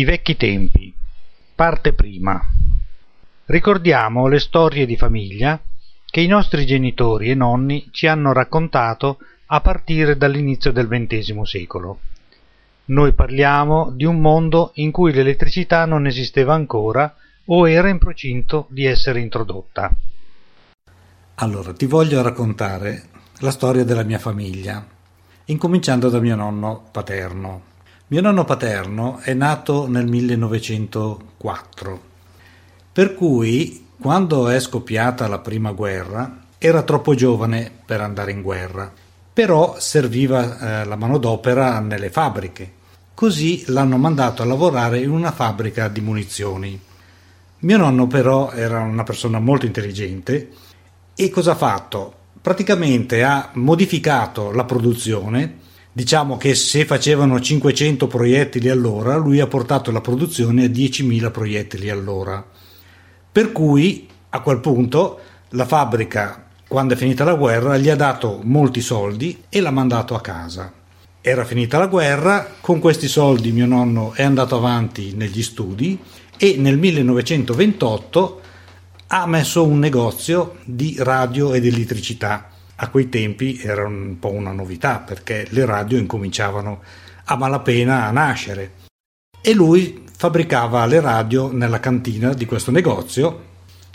I vecchi tempi. Parte prima. Ricordiamo le storie di famiglia che i nostri genitori e nonni ci hanno raccontato a partire dall'inizio del XX secolo. Noi parliamo di un mondo in cui l'elettricità non esisteva ancora o era in procinto di essere introdotta. Allora, ti voglio raccontare la storia della mia famiglia, incominciando da mio nonno paterno. Mio nonno paterno è nato nel 1904, per cui quando è scoppiata la prima guerra era troppo giovane per andare in guerra, però serviva eh, la manodopera nelle fabbriche. Così l'hanno mandato a lavorare in una fabbrica di munizioni. Mio nonno però era una persona molto intelligente e cosa ha fatto? Praticamente ha modificato la produzione Diciamo che se facevano 500 proiettili all'ora, lui ha portato la produzione a 10.000 proiettili all'ora. Per cui a quel punto la fabbrica, quando è finita la guerra, gli ha dato molti soldi e l'ha mandato a casa. Era finita la guerra, con questi soldi mio nonno è andato avanti negli studi e nel 1928 ha messo un negozio di radio ed elettricità a quei tempi era un po' una novità perché le radio incominciavano a malapena a nascere e lui fabbricava le radio nella cantina di questo negozio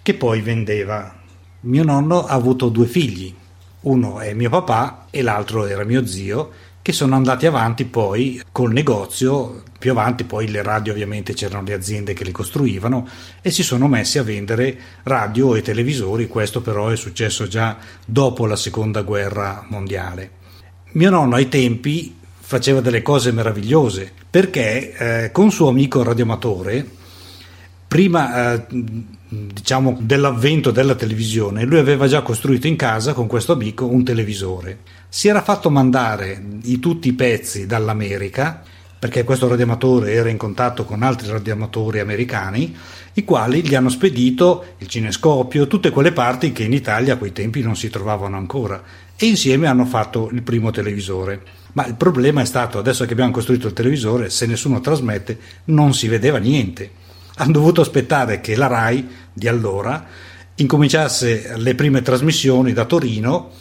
che poi vendeva. Mio nonno ha avuto due figli, uno è mio papà e l'altro era mio zio che sono andati avanti poi col negozio, più avanti poi le radio ovviamente c'erano le aziende che le costruivano e si sono messi a vendere radio e televisori, questo però è successo già dopo la seconda guerra mondiale. Mio nonno ai tempi faceva delle cose meravigliose perché eh, con suo amico radioamatore prima eh, diciamo dell'avvento della televisione lui aveva già costruito in casa con questo amico un televisore si era fatto mandare i, tutti i pezzi dall'America perché questo radioamatore era in contatto con altri radioamatori americani, i quali gli hanno spedito il cinescopio, tutte quelle parti che in Italia a quei tempi non si trovavano ancora, e insieme hanno fatto il primo televisore. Ma il problema è stato, adesso che abbiamo costruito il televisore, se nessuno trasmette, non si vedeva niente. Hanno dovuto aspettare che la RAI di allora incominciasse le prime trasmissioni da Torino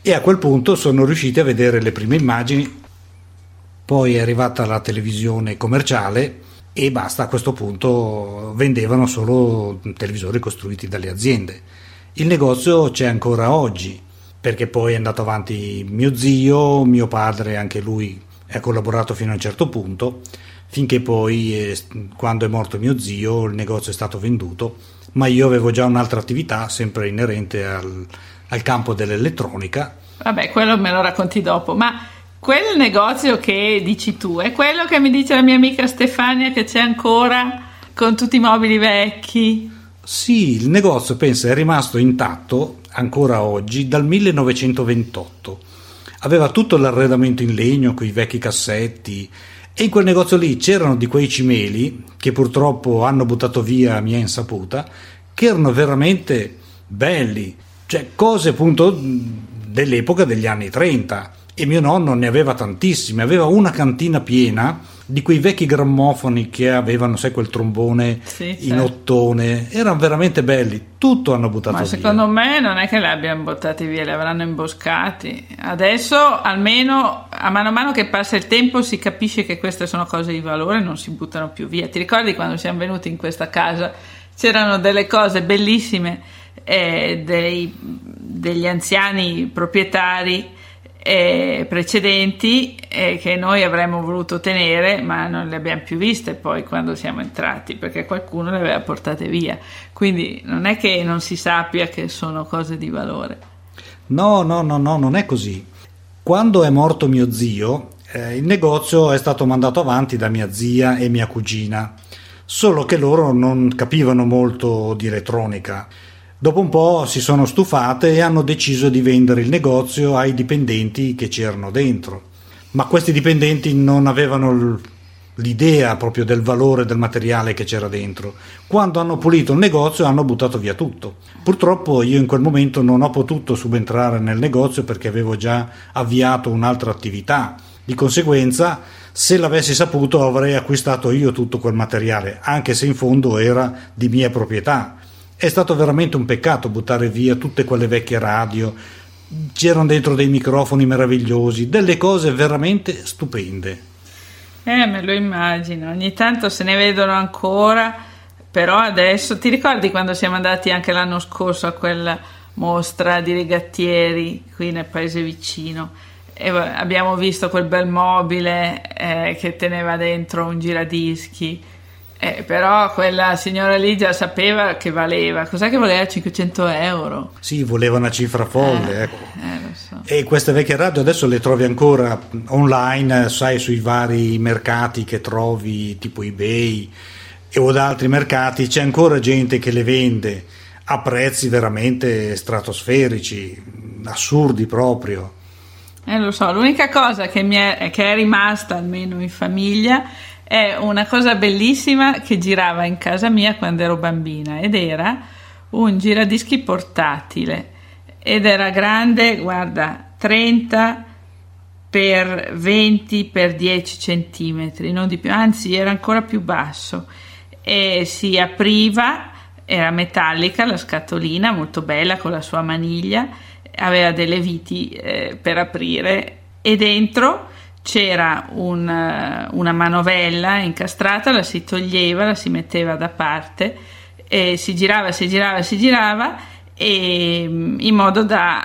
e a quel punto sono riusciti a vedere le prime immagini, poi è arrivata la televisione commerciale e basta, a questo punto vendevano solo televisori costruiti dalle aziende. Il negozio c'è ancora oggi, perché poi è andato avanti mio zio, mio padre, anche lui ha collaborato fino a un certo punto, finché poi eh, quando è morto mio zio il negozio è stato venduto, ma io avevo già un'altra attività sempre inerente al, al campo dell'elettronica. Vabbè, quello me lo racconti dopo, ma quel negozio che dici tu è quello che mi dice la mia amica Stefania che c'è ancora con tutti i mobili vecchi? Sì, il negozio pensa è rimasto intatto ancora oggi dal 1928. Aveva tutto l'arredamento in legno con i vecchi cassetti e in quel negozio lì c'erano di quei cimeli che purtroppo hanno buttato via a mia insaputa, che erano veramente belli, cioè cose appunto dell'epoca degli anni 30 e mio nonno ne aveva tantissime, aveva una cantina piena di quei vecchi grammofoni che avevano, sai, quel trombone sì, in certo. ottone, erano veramente belli, tutto hanno buttato Ma via. secondo me non è che li abbiano buttati via, li avranno imboscati. Adesso, almeno, a mano a mano che passa il tempo, si capisce che queste sono cose di valore e non si buttano più via. Ti ricordi quando siamo venuti in questa casa? C'erano delle cose bellissime eh, dei, degli anziani proprietari eh, precedenti eh, che noi avremmo voluto tenere ma non le abbiamo più viste poi quando siamo entrati perché qualcuno le aveva portate via. Quindi non è che non si sappia che sono cose di valore. No no no no non è così. Quando è morto mio zio eh, il negozio è stato mandato avanti da mia zia e mia cugina solo che loro non capivano molto di elettronica Dopo un po' si sono stufate e hanno deciso di vendere il negozio ai dipendenti che c'erano dentro. Ma questi dipendenti non avevano l'idea proprio del valore del materiale che c'era dentro. Quando hanno pulito il negozio hanno buttato via tutto. Purtroppo io in quel momento non ho potuto subentrare nel negozio perché avevo già avviato un'altra attività. Di conseguenza Se l'avessi saputo avrei acquistato io tutto quel materiale, anche se in fondo era di mia proprietà. È stato veramente un peccato buttare via tutte quelle vecchie radio. C'erano dentro dei microfoni meravigliosi, delle cose veramente stupende. Eh, me lo immagino. Ogni tanto se ne vedono ancora, però adesso ti ricordi quando siamo andati anche l'anno scorso a quella mostra di rigattieri qui nel paese vicino? e abbiamo visto quel bel mobile eh, che teneva dentro un giradischi. Eh, però quella signora lì già sapeva che valeva. Cos'è che voleva? 500 euro. Sì, voleva una cifra folle. Eh, ecco. eh, so. E queste vecchie radio adesso le trovi ancora online, sai, sui vari mercati che trovi, tipo eBay o da altri mercati. C'è ancora gente che le vende a prezzi veramente stratosferici, assurdi proprio. Eh, lo so, l'unica cosa che, è, che è rimasta almeno in famiglia è una cosa bellissima che girava in casa mia quando ero bambina ed era un giradischi portatile ed era grande, guarda, 30 per 20 per 10 centimetri, non di più, anzi era ancora più basso. E si apriva, era metallica la scatolina, molto bella con la sua maniglia aveva delle viti eh, per aprire e dentro c'era un, eh, una manovella incastrata, la si toglieva, la si metteva da parte e si girava, si girava, si girava e, mm, in modo da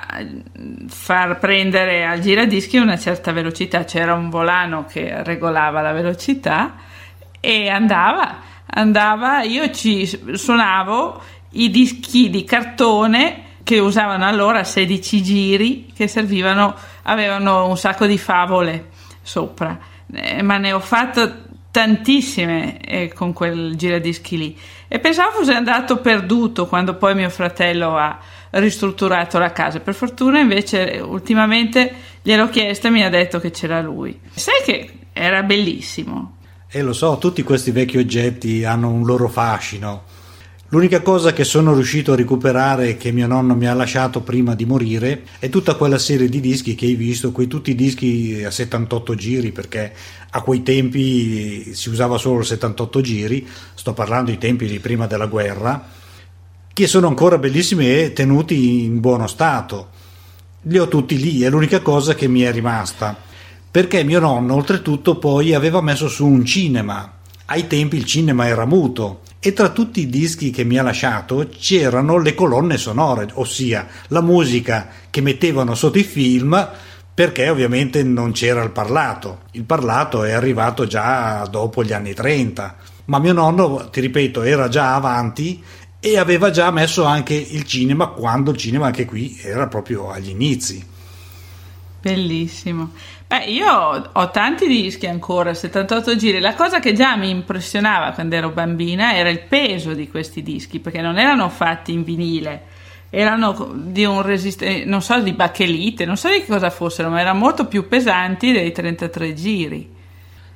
far prendere al giradischi una certa velocità. C'era un volano che regolava la velocità e andava, andava, io ci suonavo i dischi di cartone che usavano allora 16 giri che servivano, avevano un sacco di favole sopra, eh, ma ne ho fatto tantissime eh, con quel giradischi lì e pensavo fosse andato perduto quando poi mio fratello ha ristrutturato la casa. Per fortuna invece ultimamente gliel'ho chiesto e mi ha detto che c'era lui. Sai che era bellissimo. E eh, lo so, tutti questi vecchi oggetti hanno un loro fascino. L'unica cosa che sono riuscito a recuperare che mio nonno mi ha lasciato prima di morire è tutta quella serie di dischi che hai visto, quei tutti i dischi a 78 giri, perché a quei tempi si usava solo 78 giri, sto parlando di tempi di prima della guerra, che sono ancora bellissimi e tenuti in buono stato. Li ho tutti lì, è l'unica cosa che mi è rimasta. Perché mio nonno, oltretutto, poi aveva messo su un cinema. Ai tempi il cinema era muto e tra tutti i dischi che mi ha lasciato c'erano le colonne sonore, ossia la musica che mettevano sotto i film perché ovviamente non c'era il parlato. Il parlato è arrivato già dopo gli anni 30, ma mio nonno, ti ripeto, era già avanti e aveva già messo anche il cinema quando il cinema anche qui era proprio agli inizi. Bellissimo. Beh, io ho, ho, tanti dischi ancora, 78 giri. La cosa che già mi impressionava quando ero bambina era il peso di questi dischi, perché non erano fatti in vinile, erano di un resistente, non so, di bachelite, non so di che cosa fossero, ma erano molto più pesanti dei 33 giri.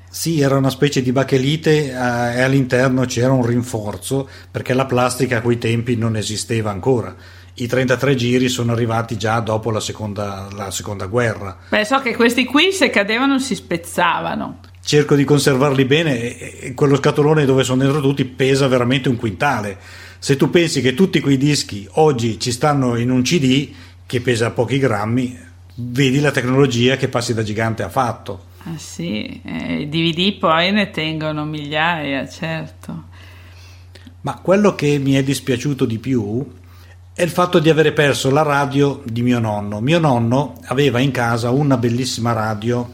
Sì, era una specie di bachelite eh, e all'interno c'era un rinforzo perché la plastica a quei tempi non esisteva ancora i 33 giri sono arrivati già dopo la seconda, la seconda guerra. Beh, so che questi qui se cadevano si spezzavano. Cerco di conservarli bene e quello scatolone dove sono dentro tutti pesa veramente un quintale. Se tu pensi che tutti quei dischi oggi ci stanno in un CD che pesa pochi grammi, vedi la tecnologia che Passi da Gigante ha fatto. Ah sì, eh, i DVD poi ne tengono migliaia, certo. Ma quello che mi è dispiaciuto di più è il fatto di avere perso la radio di mio nonno. Mio nonno aveva in casa una bellissima radio,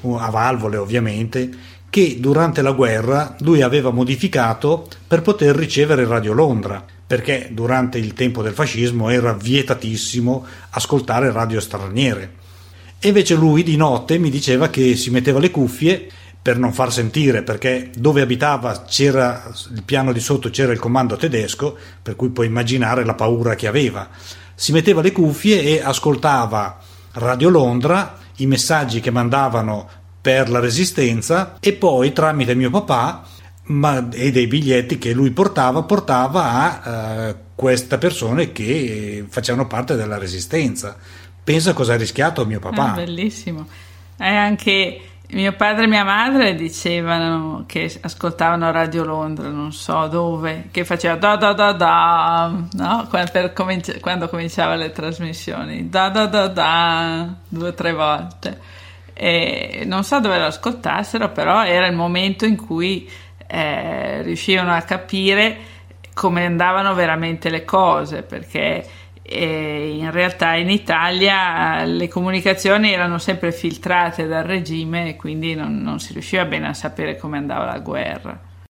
a valvole ovviamente, che durante la guerra lui aveva modificato per poter ricevere Radio Londra, perché durante il tempo del fascismo era vietatissimo ascoltare radio straniere. E invece lui di notte mi diceva che si metteva le cuffie per non far sentire, perché dove abitava c'era il piano di sotto c'era il comando tedesco, per cui puoi immaginare la paura che aveva. Si metteva le cuffie e ascoltava Radio Londra, i messaggi che mandavano per la resistenza e poi tramite mio papà ma, e dei biglietti che lui portava, portava a uh, queste persone che facevano parte della resistenza. Pensa cosa ha rischiato mio papà. Ah, bellissimo. È anche Mio padre e mia madre dicevano che ascoltavano Radio Londra, non so dove, che faceva da da da da, no? quando, cominci- quando cominciava le trasmissioni, da da da da, due o tre volte. E non so dove lo ascoltassero, però era il momento in cui eh, riuscivano a capire come andavano veramente le cose, perché e in realtà in Italia le comunicazioni erano sempre filtrate dal regime e quindi non, non si riusciva bene a sapere come andava la guerra.